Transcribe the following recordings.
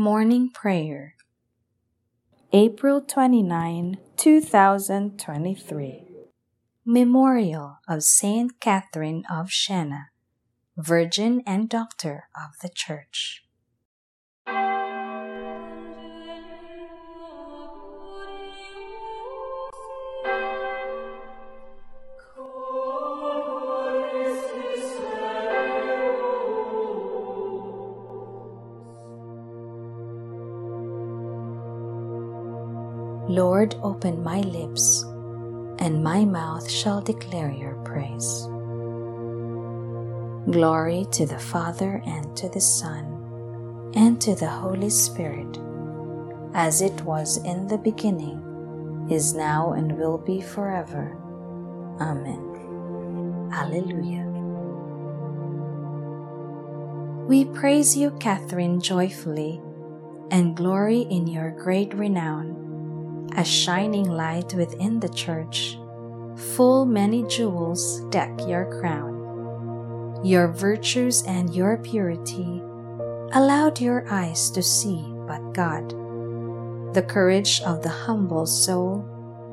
Morning Prayer April 29, 2023 Memorial of Saint Catherine of Siena, Virgin and Doctor of the Church. Lord, open my lips, and my mouth shall declare your praise. Glory to the Father, and to the Son, and to the Holy Spirit, as it was in the beginning, is now, and will be forever. Amen. Alleluia. We praise you, Catherine, joyfully, and glory in your great renown a shining light within the church. Full many jewels deck your crown. Your virtues and your purity allowed your eyes to see but God. The courage of the humble soul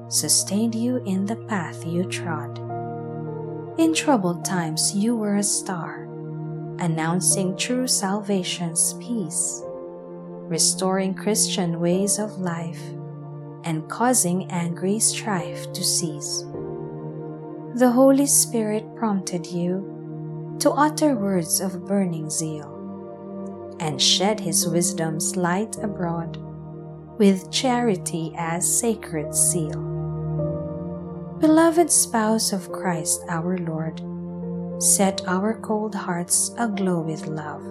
sustained you in the path you trod. In troubled times you were a star, announcing true salvation's peace, restoring Christian ways of life and causing angry strife to cease. The Holy Spirit prompted you to utter words of burning zeal and shed His wisdom's light abroad with charity as sacred seal. Beloved spouse of Christ our Lord, set our cold hearts aglow with love,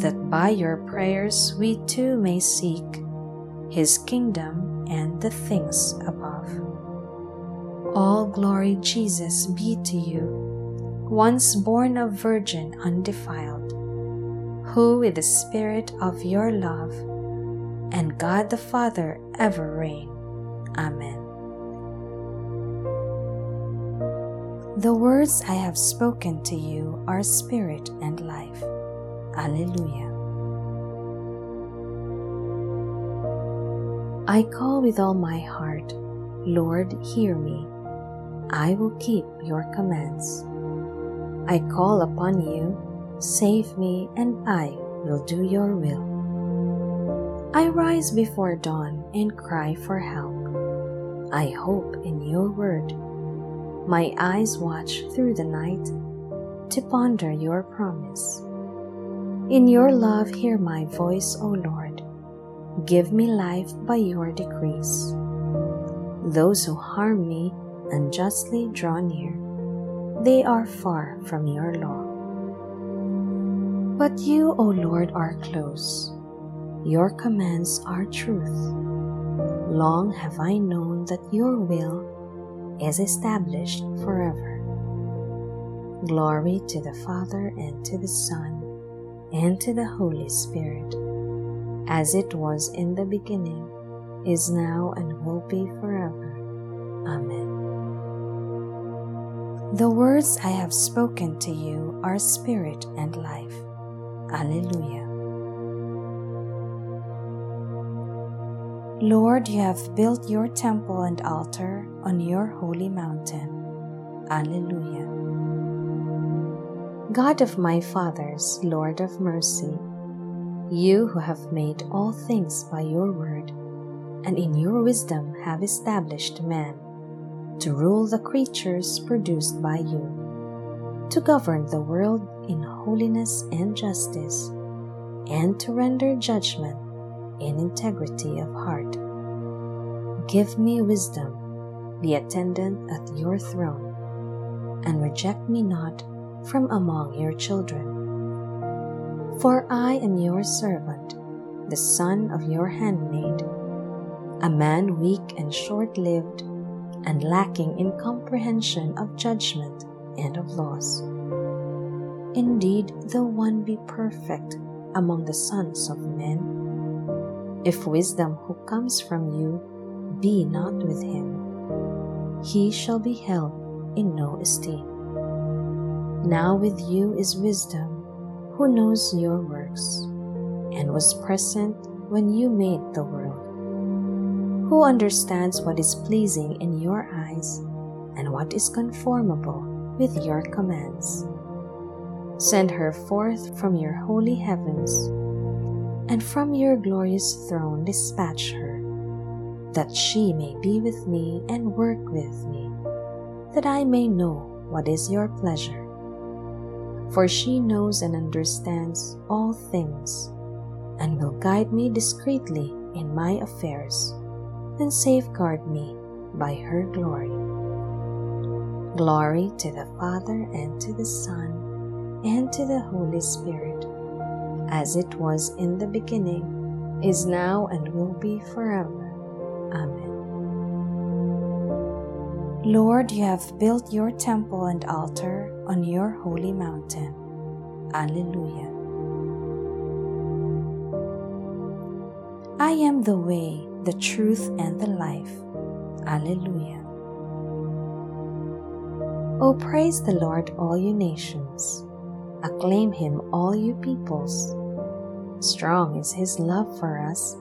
that by your prayers we too may seek His kingdom and the things above. All glory, Jesus, be to you, once born of Virgin undefiled, who with the Spirit of your love and God the Father ever reign. Amen. The words I have spoken to you are spirit and life. Alleluia. I call with all my heart, Lord, hear me. I will keep your commands. I call upon you, save me, and I will do your will. I rise before dawn and cry for help. I hope in your word. My eyes watch through the night to ponder your promise. In your love, hear my voice, O Lord. Give me life by your decrees. Those who harm me unjustly draw near. They are far from your law. But you, O Lord, are close. Your commands are truth. Long have I known that your will is established forever. Glory to the Father, and to the Son, and to the Holy Spirit as it was in the beginning, is now, and will be forever. Amen. The words I have spoken to you are spirit and life. Alleluia. Lord, you have built your temple and altar on your holy mountain. Alleluia. God of my fathers, Lord of mercy, you who have made all things by your word, and in your wisdom have established man, to rule the creatures produced by you, to govern the world in holiness and justice, and to render judgment in integrity of heart. Give me wisdom, the attendant at your throne, and reject me not from among your children for I am your servant, the son of your handmaid, a man weak and short lived, and lacking in comprehension of judgment and of laws. Indeed, though one be perfect among the sons of men, if wisdom who comes from you be not with him, he shall be held in no esteem. Now with you is wisdom who knows your works, and was present when you made the world. Who understands what is pleasing in your eyes and what is conformable with your commands? Send her forth from your holy heavens, and from your glorious throne dispatch her, that she may be with me and work with me, that I may know what is your pleasure. For she knows and understands all things, and will guide me discreetly in my affairs, and safeguard me by her glory. Glory to the Father, and to the Son, and to the Holy Spirit, as it was in the beginning, is now, and will be forever. Amen. Lord, you have built your temple and altar on your holy mountain. Alleluia. I am the way, the truth, and the life. Alleluia. O praise the Lord, all you nations. Acclaim him, all you peoples. Strong is his love for us.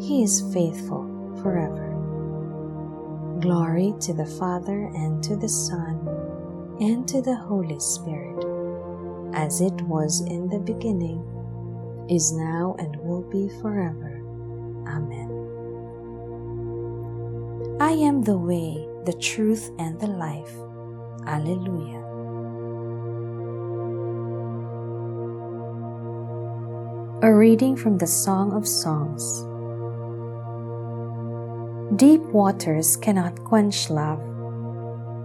He is faithful forever. Glory to the Father, and to the Son, and to the Holy Spirit, as it was in the beginning, is now, and will be forever. Amen. I am the way, the truth, and the life. Alleluia. A reading from the Song of Songs. Deep waters cannot quench love,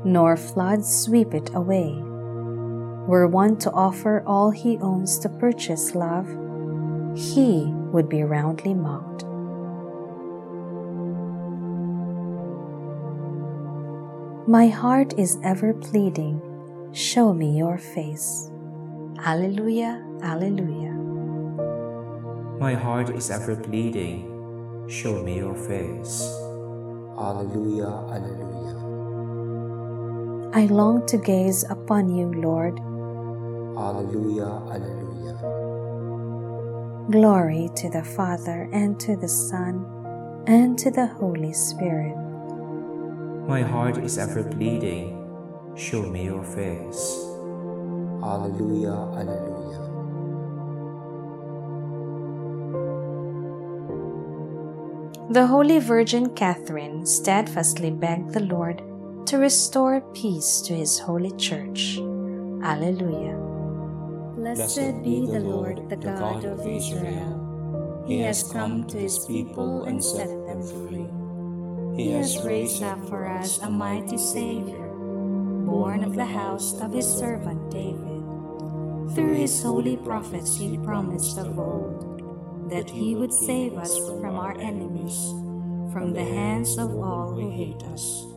nor floods sweep it away. Were one to offer all he owns to purchase love, he would be roundly mocked. My heart is ever pleading, show me your face. Alleluia, Alleluia. My heart is ever pleading, show me your face. Alleluia, Alleluia. I long to gaze upon you, Lord. Alleluia, Alleluia. Glory to the Father, and to the Son, and to the Holy Spirit. My heart is ever bleeding. show me your face. Alleluia, Alleluia. The Holy Virgin Catherine steadfastly begged the Lord to restore peace to his holy church. Alleluia. Blessed be the Lord, the God of Israel. He has come to his people and set them free. He has raised up for us a mighty Savior, born of the house of his servant David. Through his holy prophets he promised of old that he would save us from our enemies, from the hands of all who hate us.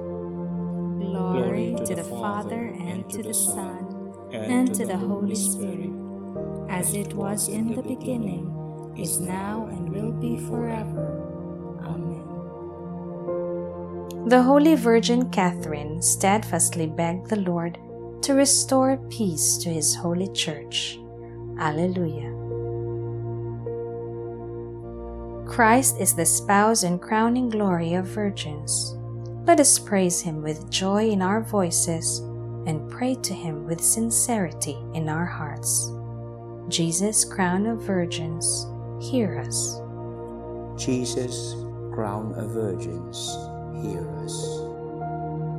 Glory to the Father, and to the Son, and to the Holy Spirit, as it was in the beginning, is now, and will be forever. Amen. The Holy Virgin Catherine steadfastly begged the Lord to restore peace to his holy church. Alleluia. Christ is the spouse and crowning glory of virgins. Let us praise him with joy in our voices and pray to him with sincerity in our hearts. Jesus, crown of virgins, hear us. Jesus, crown of virgins, hear us.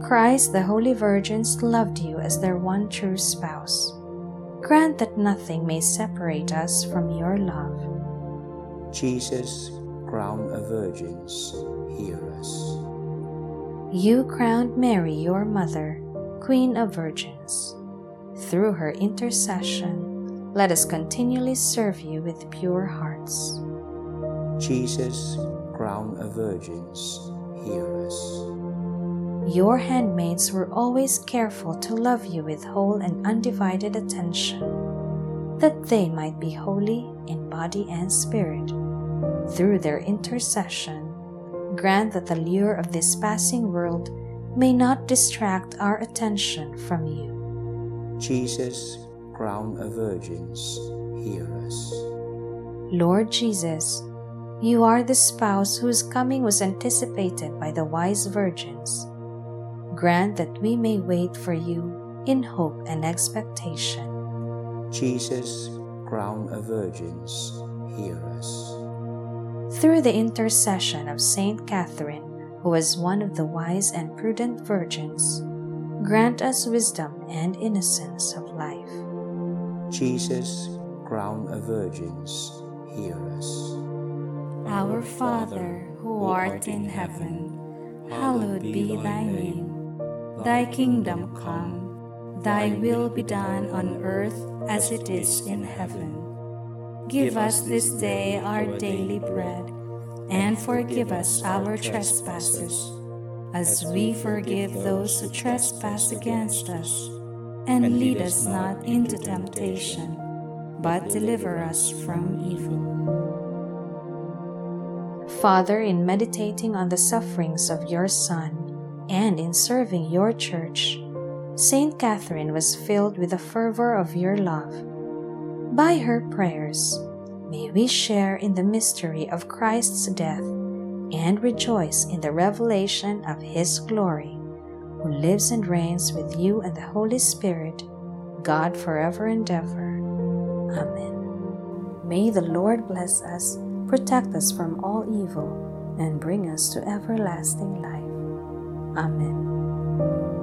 Christ, the holy virgins loved you as their one true spouse. Grant that nothing may separate us from your love. Jesus, crown of virgins, hear us. You crowned Mary, your mother, Queen of Virgins. Through her intercession, let us continually serve you with pure hearts. Jesus, crown of virgins, hear us. Your handmaids were always careful to love you with whole and undivided attention, that they might be holy in body and spirit. Through their intercession, grant that the lure of this passing world may not distract our attention from you. Jesus, crown of virgins, hear us. Lord Jesus, you are the spouse whose coming was anticipated by the wise virgins. Grant that we may wait for you in hope and expectation. Jesus, crown of virgins, hear us. Through the intercession of Saint Catherine, who was one of the wise and prudent virgins, grant us wisdom and innocence of life. Jesus, crown of virgins, hear us. Our Father, who art in heaven, hallowed be thy name. Thy kingdom come, thy will be done on earth as it is in heaven. Give us this day our daily bread, and forgive us our trespasses, as we forgive those who trespass against us. And lead us not into temptation, but deliver us from evil. Father, in meditating on the sufferings of your Son and in serving your church, Saint Catherine was filled with the fervor of your love. By her prayers, may we share in the mystery of Christ's death and rejoice in the revelation of his glory, who lives and reigns with you and the Holy Spirit, God forever and ever. Amen. May the Lord bless us, protect us from all evil, and bring us to everlasting life. Amen.